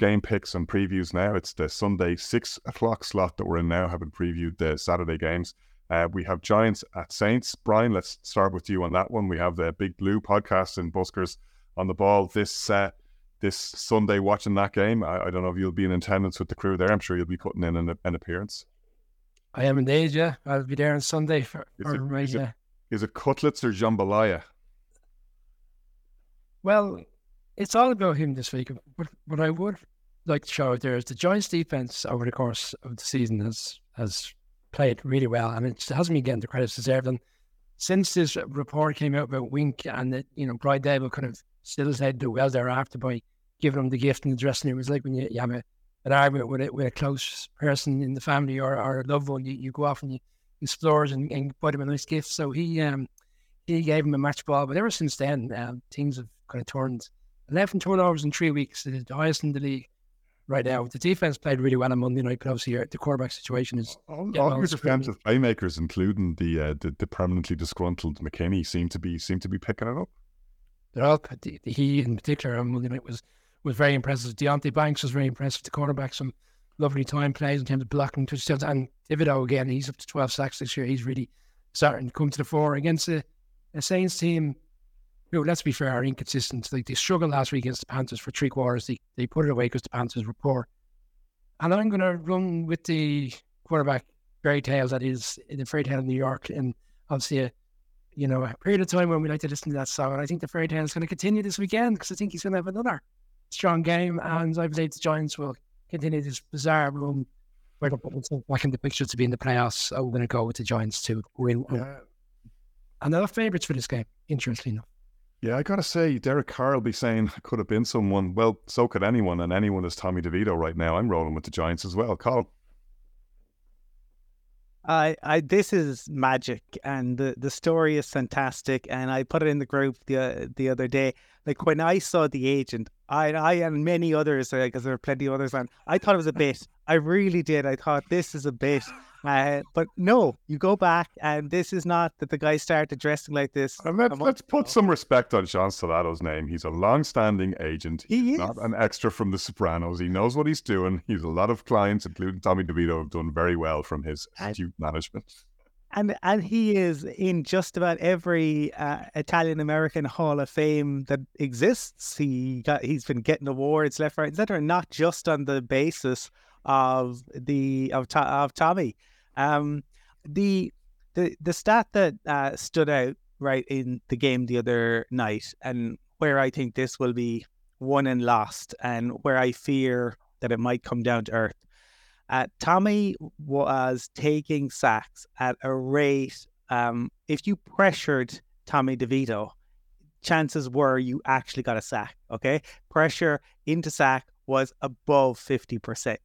game picks and previews now. It's the Sunday six o'clock slot that we're in now, having previewed the Saturday games. Uh, we have Giants at Saints. Brian, let's start with you on that one. We have the Big Blue podcast and Buskers on the ball this uh, this Sunday watching that game. I, I, don't know if you'll be in attendance with the crew there. I'm sure you'll be putting in an, an appearance. I am indeed, yeah. I'll be there on Sunday for, is, it, my, is, it, is it cutlets or jambalaya? Well, it's all about him this week. But what I would like to show out there is the Giants defense over the course of the season has has played really well. Mean, it hasn't been getting the credits deserved. And since this report came out about Wink and that, you know, Brian Daboll kind of still his head do well thereafter by giving him the gift in the dressing room. It was like when you, you have a, an argument with a, with a close person in the family or, or a loved one, you, you go off and you, splurge and, and buy them a nice gift. So he um he gave him a match ball. But ever since then, um, teams have kind of turned 11 turnovers in three weeks, the highest in the league right now. The defense played really well on Monday night, but obviously uh, the quarterback situation is. All, all your defensive playmakers, including the, uh, the the permanently disgruntled McKinney, seem to be seem to be picking it up. They're all he in particular on Monday night was was very impressive. Deonte Banks was very impressive. The quarterback, some lovely time plays in terms of blocking touchdowns, and Thibodeaux again, he's up to twelve sacks this year. He's really starting to come to the fore against a, a Saints team you know, let's be fair, are inconsistent. Like they struggled last week against the Panthers for three quarters. They, they put it away because the Panthers were poor. And I'm going to run with the quarterback fairy tale that is in the fairy tale in New York. And obviously, a, you know, a period of time when we like to listen to that song. And I think the fairy tale is going to continue this weekend because I think he's going to have another strong game. And I believe the Giants will continue this bizarre run where they're back in the picture to be in the playoffs. We're going to go with the Giants to win. Yeah. And they're favourites for this game, interestingly enough. Yeah, I gotta say, Derek Carr will be saying could have been someone. Well, so could anyone, and anyone is Tommy DeVito right now. I'm rolling with the Giants as well. Call. I, I, this is magic, and the, the story is fantastic. And I put it in the group the uh, the other day. Like when I saw the agent, I, I and many others, because uh, there are plenty of others, and I thought it was a bit. I really did. I thought this is a bit. Uh, but no, you go back, and this is not that the guy started dressing like this. And let's, let's put some respect on Sean Stellato's name. He's a long-standing agent. He's he not an extra from The Sopranos. He knows what he's doing. He's a lot of clients, including Tommy DeVito, have done very well from his astute management. And and he is in just about every uh, Italian American Hall of Fame that exists. He got he's been getting awards left, right, etc. Not just on the basis of the of, of Tommy. Um, the the the stat that uh, stood out right in the game the other night, and where I think this will be won and lost, and where I fear that it might come down to earth. Uh, Tommy was taking sacks at a rate. Um, if you pressured Tommy DeVito, chances were you actually got a sack. Okay, pressure into sack was above fifty percent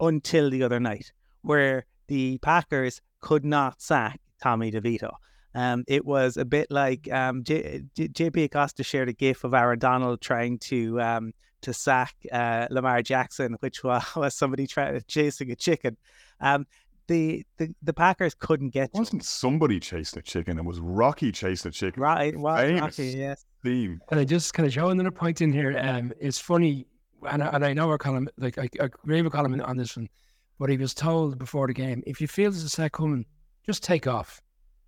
until the other night, where the Packers could not sack Tommy DeVito. Um, it was a bit like um, J- J- JP Acosta shared a gif of Aaron Donald trying to um, to sack uh, Lamar Jackson, which was, was somebody trying chasing a chicken. Um, the, the the Packers couldn't get. It wasn't somebody chasing a chicken? It was Rocky chasing a chicken. Right, was Rocky, yes. Theme. And I just kind of show another point in here. Um, it's funny, and I, and I know we're calling like I, I agree with Colin on this one but he was told before the game, if you feel there's a sack coming, just take off.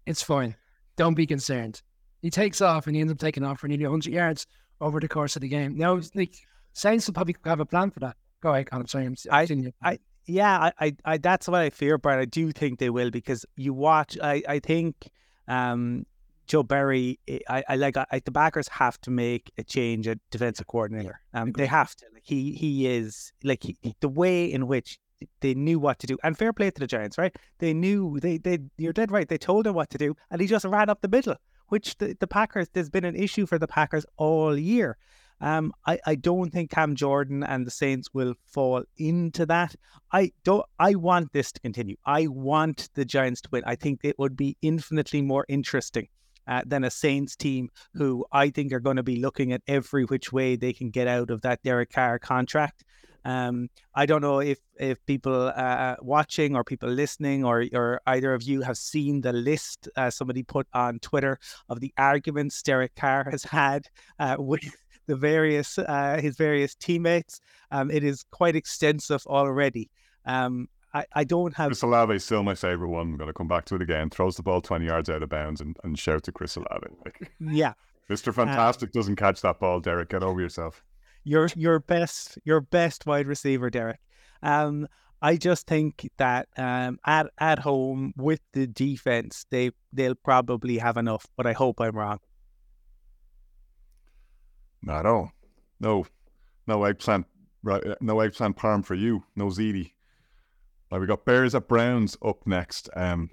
It's fine. Don't be concerned. He takes off and he ends up taking off for nearly 100 yards over the course of the game. Now, like, Saints will probably have a plan for that. Go ahead, Colin. Sorry, I'm, I, I, yeah, I, I, that's what I fear, but I do think they will because you watch. I, I think um, Joe Barry. I, I like. I, the Packers have to make a change at defensive coordinator. Um, they have to. Like he, he is like he, the way in which they knew what to do. And fair play to the Giants, right? They knew they they you're dead right. They told him what to do, and he just ran up the middle. Which the, the Packers, there's been an issue for the Packers all year. Um, I, I don't think Cam Jordan and the Saints will fall into that. I don't. I want this to continue. I want the Giants to win. I think it would be infinitely more interesting uh, than a Saints team who I think are going to be looking at every which way they can get out of that Derek Carr contract. Um, I don't know if if people uh, watching or people listening or or either of you have seen the list uh, somebody put on Twitter of the arguments Derek Carr has had uh, with the various uh, his various teammates. Um, it is quite extensive already. Um, I, I don't have Chris Olave is still my favorite one. I'm going to come back to it again. Throws the ball 20 yards out of bounds and, and shout to Chris Olave. Like, yeah. Mr. Fantastic doesn't catch that ball, Derek. Get over yourself. Your your best your best wide receiver, Derek. Um, I just think that um, at at home with the defense, they they'll probably have enough. But I hope I'm wrong. No, no, no eggplant, right? No eggplant parm for you. No ziti. Right, we got Bears at Browns up next. Um,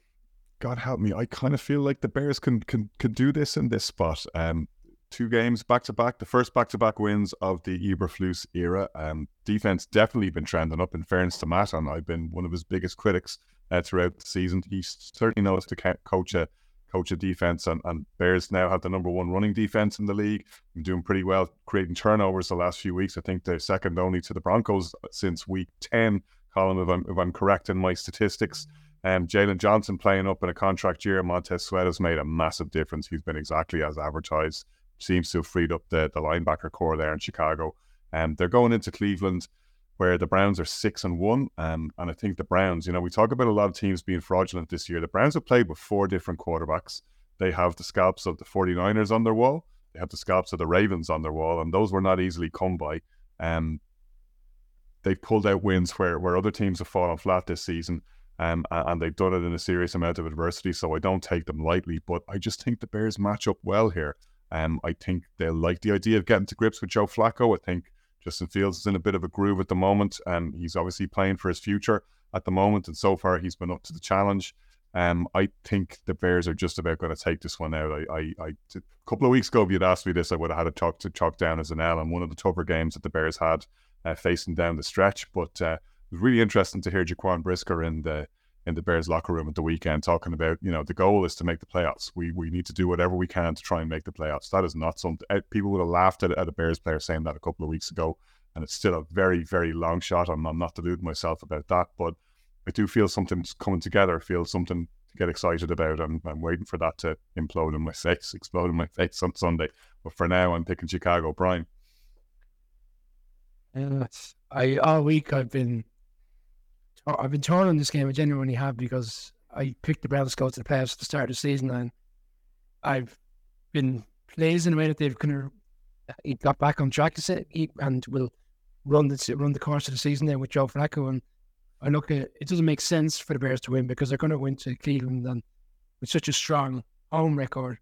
God help me, I kind of feel like the Bears can can can do this in this spot. Um, two games back to back, the first back to back wins of the Eberflus era. Um, defense definitely been trending up. In fairness to Matt, and I've been one of his biggest critics uh, throughout the season. He certainly knows to coach a coach a defense, and, and Bears now have the number one running defense in the league. Been doing pretty well, creating turnovers the last few weeks. I think they're second only to the Broncos since week ten. Colin, if I'm if I'm correct in my statistics. Um, Jaylon Johnson playing up in a contract year. Montez Sweat has made a massive difference. He's been exactly as advertised. Seems to have freed up the, the linebacker core there in Chicago. And um, they're going into Cleveland, where the Browns are six and one. Um, and I think the Browns, you know, we talk about a lot of teams being fraudulent this year. The Browns have played with four different quarterbacks. They have the scalps of the 49ers on their wall. They have the scalps of the Ravens on their wall, and those were not easily come by. Um, they've pulled out wins where, where other teams have fallen flat this season. Um, and they've done it in a serious amount of adversity. So I don't take them lightly, but I just think the Bears match up well here. Um, I think they'll like the idea of getting to grips with Joe Flacco. I think Justin Fields is in a bit of a groove at the moment, and he's obviously playing for his future at the moment. And so far, he's been up to the challenge. Um, I think the Bears are just about going to take this one out. I, I, I, a couple of weeks ago, if you'd asked me this, I would have had it chalk to chalk down as an L. And one of the tougher games that the Bears had uh, facing down the stretch. But uh, it was really interesting to hear Jaquan Brisker in the in the Bears locker room at the weekend talking about, you know, the goal is to make the playoffs. We we need to do whatever we can to try and make the playoffs. That is not something eh, people would have laughed at, at a Bears player saying that a couple of weeks ago, and it's still a very very long shot. I'm, I'm not deluding myself about that, but I do feel something's coming together. I feel something to get excited about. I'm, I'm waiting for that to implode in my face, explode in my face on Sunday. But for now, I'm picking Chicago. Brian. Uh, I all week I've been I've been torn on this game. I genuinely have because I picked the Browns to go to the playoffs at the start of the season, and I've been pleased in a way that they've kind of he got back on track to say and will run the run the course of the season there with Joe Flacco. And I look at it doesn't make sense for the Bears to win because they're going to win to Cleveland and with such a strong home record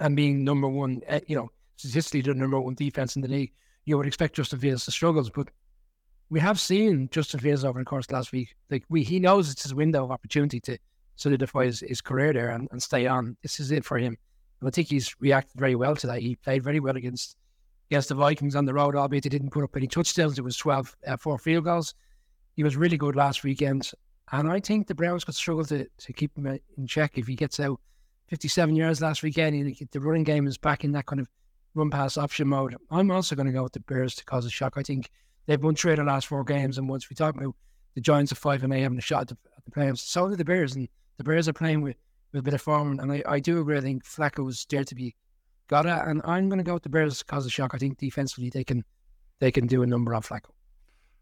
and being number one, eh, you know, statistically the number one defense in the league you would expect Justin Fields to struggles, but we have seen Justin Fields over the course last week. Like we, he knows it's his window of opportunity to solidify his, his career there and, and stay on. This is it for him. And I think he's reacted very well to that. He played very well against against the Vikings on the road, albeit they didn't put up any touchdowns. It was 12, uh, four field goals. He was really good last weekend. And I think the Browns could struggle to, to keep him in check if he gets out 57 yards last weekend. He, the running game is back in that kind of run pass option mode. I'm also going to go with the Bears to cause a shock. I think they've won three of the last four games, and once we talk about the Giants of five and eight having a shot at the, at the playoffs, so do the Bears, and the Bears are playing with, with a bit of form. And I, I do agree. I think Flacco was there to be got it, and I'm going to go with the Bears cause a shock. I think defensively they can they can do a number on Flacco.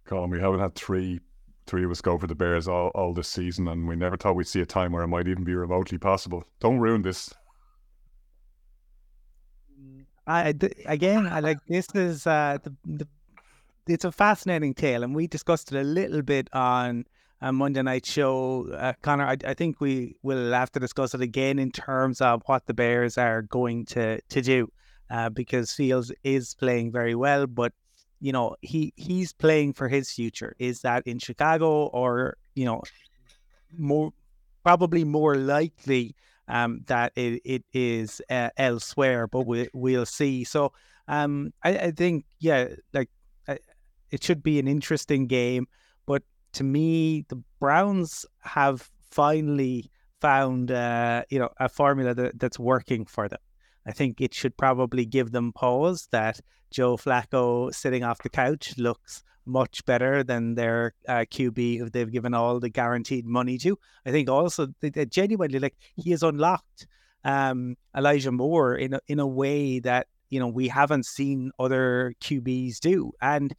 Colin, we haven't had three three of us go for the Bears all, all this season, and we never thought we'd see a time where it might even be remotely possible. Don't ruin this. I again, I like this is uh, the, the it's a fascinating tale, and we discussed it a little bit on a Monday night show. Uh, Connor, I, I think we will have to discuss it again in terms of what the Bears are going to to do, uh, because Fields is playing very well, but you know he he's playing for his future. Is that in Chicago or you know more probably more likely um, that it, it is uh, elsewhere, but we, we'll see. So um, I, I think, yeah, like it should be an interesting game. But to me, the Browns have finally found, uh, you know, a formula that, that's working for them. I think it should probably give them pause that Joe Flacco sitting off the couch looks much better than their uh, QB who they've given all the guaranteed money to. I think also they genuinely like he has unlocked um, Elijah Moore in a, in a way that you know we haven't seen other QBs do, and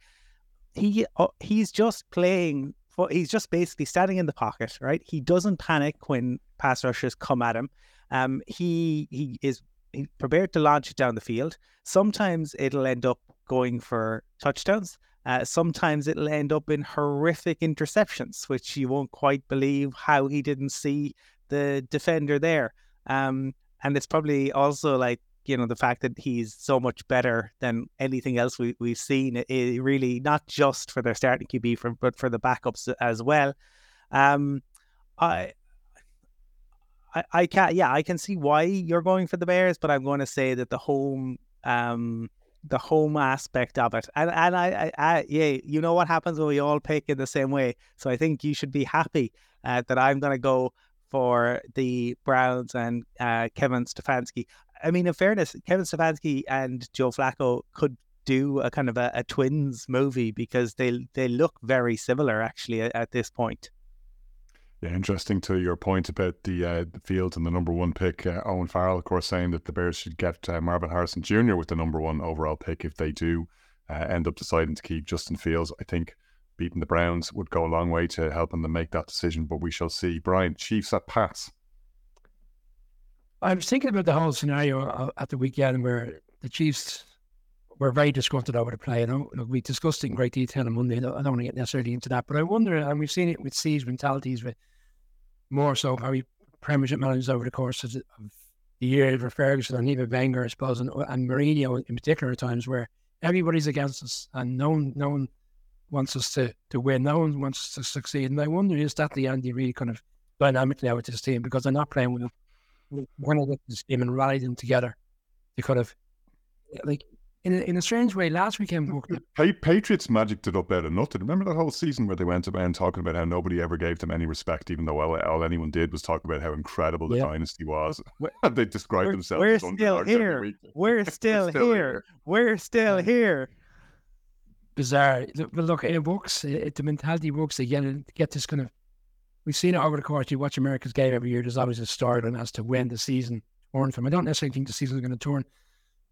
he uh, he's just playing. For, he's just basically standing in the pocket, right? He doesn't panic when pass rushers come at him. Um, he he is he prepared to launch it down the field. Sometimes it'll end up going for touchdowns. Uh, sometimes it'll end up in horrific interceptions, which you won't quite believe how he didn't see the defender there. Um, and it's probably also like you know the fact that he's so much better than anything else we, we've seen it, really not just for their starting QB for, but for the backups as well um I, I I can't yeah I can see why you're going for the Bears but I'm going to say that the home um the home aspect of it and and I, I, I yeah you know what happens when we all pick in the same way so I think you should be happy uh, that I'm going to go for the Browns and uh, Kevin Stefanski. I mean, in fairness, Kevin Stefanski and Joe Flacco could do a kind of a, a twins movie because they they look very similar actually at, at this point. Yeah, interesting to your point about the uh, the field and the number one pick. Uh, Owen Farrell, of course, saying that the Bears should get uh, Marvin Harrison Jr. with the number one overall pick if they do uh, end up deciding to keep Justin Fields. I think beating the Browns would go a long way to helping them make that decision, but we shall see. Brian, Chiefs at Pats. I was thinking about the whole scenario uh, at the weekend where the Chiefs were very disgruntled over the play. You know, we discussed it in great detail on Monday. I don't want to get necessarily into that, but I wonder, and we've seen it with siege mentalities, with more so how we Premiership managers over the course of the, of year for Ferguson and even Wenger, I suppose, and, and Mourinho in particular at times where everybody's against us and no one, no one wants us to, to win. No one wants us to succeed. And I wonder, is that the Andy Reid kind of dynamic now with this team? Because they're not playing with We're going to get this team and rally them together to kind of, like, in a, in a strange way, last weekend, pa- Patriots magicked it up out of nothing. Remember that whole season where they went around talking about how nobody ever gave them any respect, even though all, all anyone did was talk about how incredible the yeah. dynasty was. they described we're, themselves. We're still here. We're still, still here. here. We're still here bizarre. But look, it works. It, the mentality works. again. get, get this kind of. We've seen it over the course. You watch America's game every year. There's always a storyline as to when the season turn from. I don't necessarily think the season is going to turn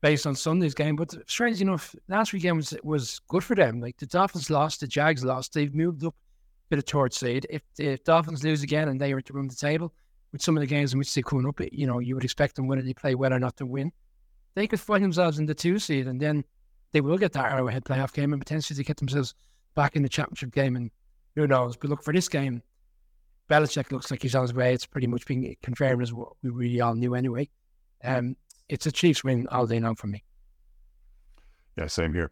based on Sunday's game, but strange enough, last weekend was was good for them. Like the Dolphins lost, the Jags lost. They've moved up a bit of third seed. If the Dolphins lose again and they were to run the table with some of the games in which they come up, you know, you would expect them whether they play well or not to win. They could find themselves in the two seed, and then they will get that Arrowhead playoff game and potentially to get themselves back in the championship game. And who knows? But look, for this game, Belichick looks like he's on his way. It's pretty much being confirmed as what we really all knew anyway. Um, it's a Chiefs win all day long for me. Yeah, same here.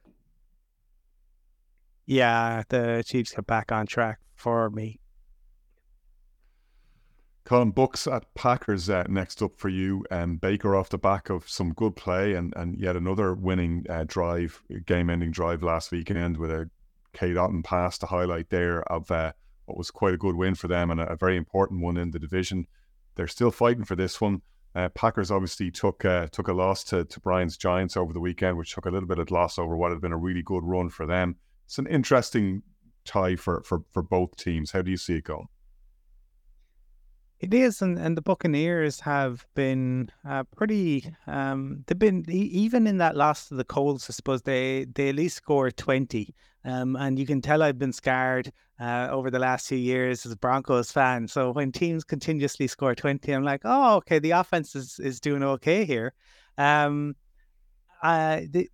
Yeah, the Chiefs get back on track for me. Colin Bucks at Packers uh, next up for you. Um, Baker off the back of some good play and, and yet another winning uh, drive, game ending drive last weekend with a Cade Otton pass to highlight there of uh, what was quite a good win for them and a, a, very important one in the division. They're still fighting for this one. Uh, Packers obviously took uh, took a loss to, to Brian's Giants over the weekend, which took a little bit of loss over what had been a really good run for them. It's an interesting tie for, for, for both teams. How do you see it going? It is, and, and the Buccaneers have been uh, pretty. Um, they've been even in that loss to the Colts. I suppose they they at least scored twenty, um, and you can tell I've been scarred uh, over the last few years as a Broncos fan. So when teams continuously score twenty, I'm like, oh, okay, the offense is is doing okay here. Um, uh, the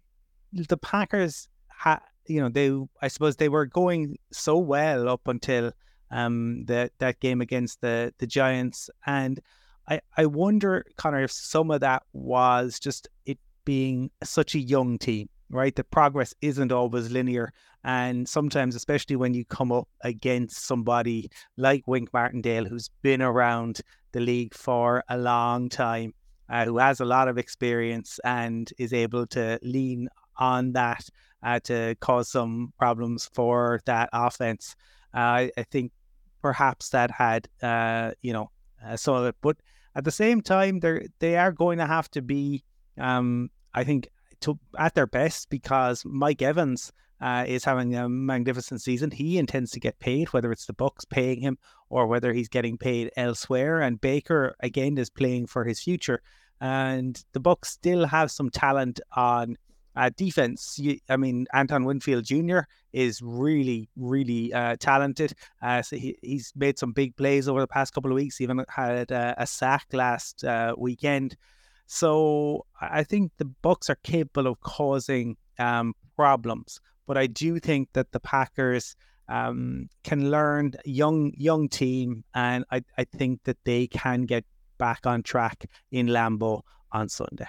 the Packers, ha, you know, they I suppose they were going so well up until um, that that game against the the Giants, and I I wonder, Connor, if some of that was just it being such a young team, right? The progress isn't always linear, and sometimes, especially when you come up against somebody like Wink Martindale, who's been around the league for a long time, uh, who has a lot of experience and is able to lean on that uh, to cause some problems for that offense. Uh, I think perhaps that had uh, you know uh, some of it, but at the same time, they they are going to have to be, um, I think, to at their best because Mike Evans uh, is having a magnificent season. He intends to get paid, whether it's the Bucks paying him or whether he's getting paid elsewhere. And Baker again is playing for his future. and the Bucks still have some talent on uh, defense. You, I mean, Antoine Winfield Jr. is really, really uh, talented. Uh, so he, he's made some big plays over the past couple of weeks. Even had uh, a sack last uh, weekend. So I think the Bucks are capable of causing um, problems, but I do think that the Packers um, can learn young young team, and I, I think that they can get back on track in Lambeau on Sunday.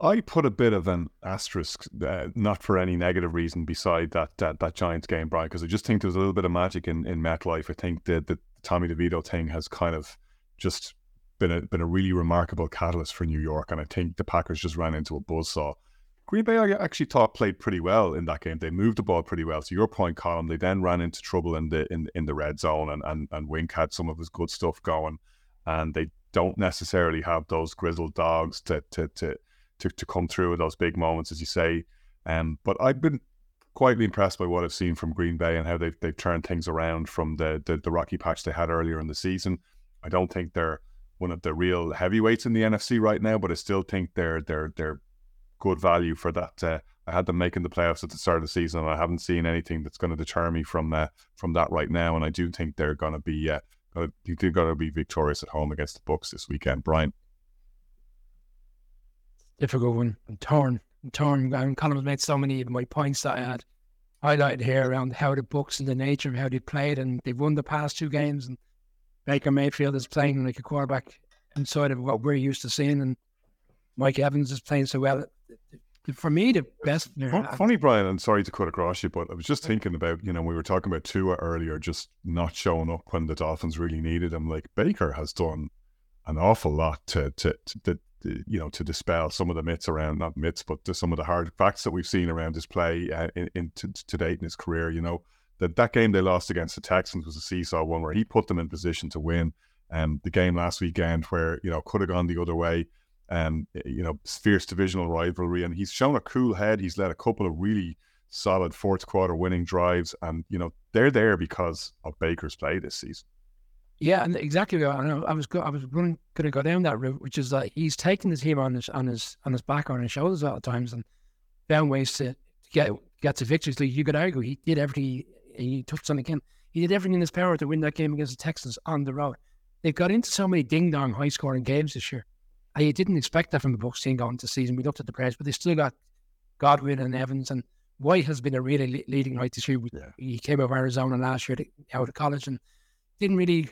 I put a bit of an asterisk, uh, not for any negative reason, beside that that, that Giants game, Brian, because I just think there's a little bit of magic in in MetLife. I think that the Tommy DeVito thing has kind of just been a been a really remarkable catalyst for New York, and I think the Packers just ran into a buzzsaw. Green Bay, I actually thought played pretty well in that game. They moved the ball pretty well. To your point, Colin, they then ran into trouble in the in in the red zone, and and and Wink had some of his good stuff going, and they don't necessarily have those grizzled dogs to to to to, to come through in those big moments, as you say. Um, but I've been quietly impressed by what I've seen from Green Bay and how they've they've turned things around from the the, the rocky patch they had earlier in the season. I don't think they're one of the real heavyweights in the NFC right now, but I still think they're they're they're good value for that. Uh, I had them making the playoffs at the start of the season, and I haven't seen anything that's going to deter me from uh, from that right now. And I do think they're going to be uh, they're going to be victorious at home against the Bucks this weekend. Brian, difficult one. I'm torn. I'm torn. And Colin made so many of my points that I had highlighted here around how the Bucks and the nature of how they played, and they've won the past two games, and Baker Mayfield is playing like a quarterback inside of what we're used to seeing, and Mike Evans is playing so well. For me, the best. Funny, Brian, and sorry to cut across you, but I was just thinking about, you know, we were talking about Tua earlier, just not showing up when the Dolphins really needed him. Like Baker has done an awful lot to, to, to, to you know, to dispel some of the myths around, not myths, but some of the hard facts that we've seen around his play uh, in, in to, to, date in his career. You know, that that game they lost against the Texans was a seesaw one where he put them in position to win. Um, the game last weekend where you know could have gone the other way. Um, you know, fierce divisional rivalry, and he's shown a cool head. He's led a couple of really solid fourth quarter winning drives, and you know they're there because of Baker's play this season. Yeah, and exactly. I. I was go, I was going to go down that route, which is that he's taking the team on his on his on his back on his shoulders at times and found ways to, get get to victories. You could argue, he did everything. He, he touched on again. He did everything in his power to win that game against the Texans on the road. They've got into so many ding dong high scoring games this year. I didn't expect that from the Bucks team going into the season. We looked at the players, but they still got Godwin and Evans and White has been a really leading light this year. Yeah. He came out of Arizona last year to, out of college and didn't really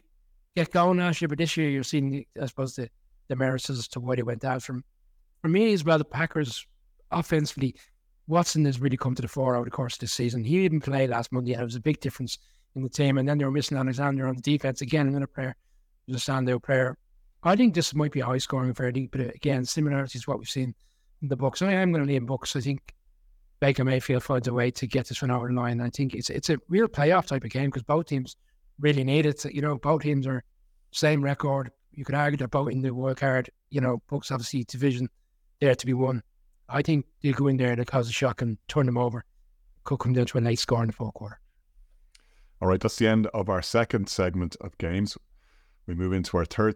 get going last year, but this year you're seeing, I suppose, the, the merits as to why they went out. From for me as well, the Packers offensively, Watson has really come to the fore over the course of this season. He didn't play last Monday, and it was a big difference in the team. And then they were missing Alexander on the defense again, another player, was a standout player. I think this might be a high scoring affair, but uh, again, similarities to what we've seen in the Bucks. I am going to lean Bucks. I think Baker Mayfield finds a way to get this one over the line. I think it's it's a real playoff type of game because both teams really need it. You know, both teams are same record. You could argue they're both in the wild card. You know, Bucks obviously division there to be won. I think they'll go in there to cause a shock and turn them over. Could come down to a late score in the fourth quarter. All right, that's the end of our second segment of games. We move into our third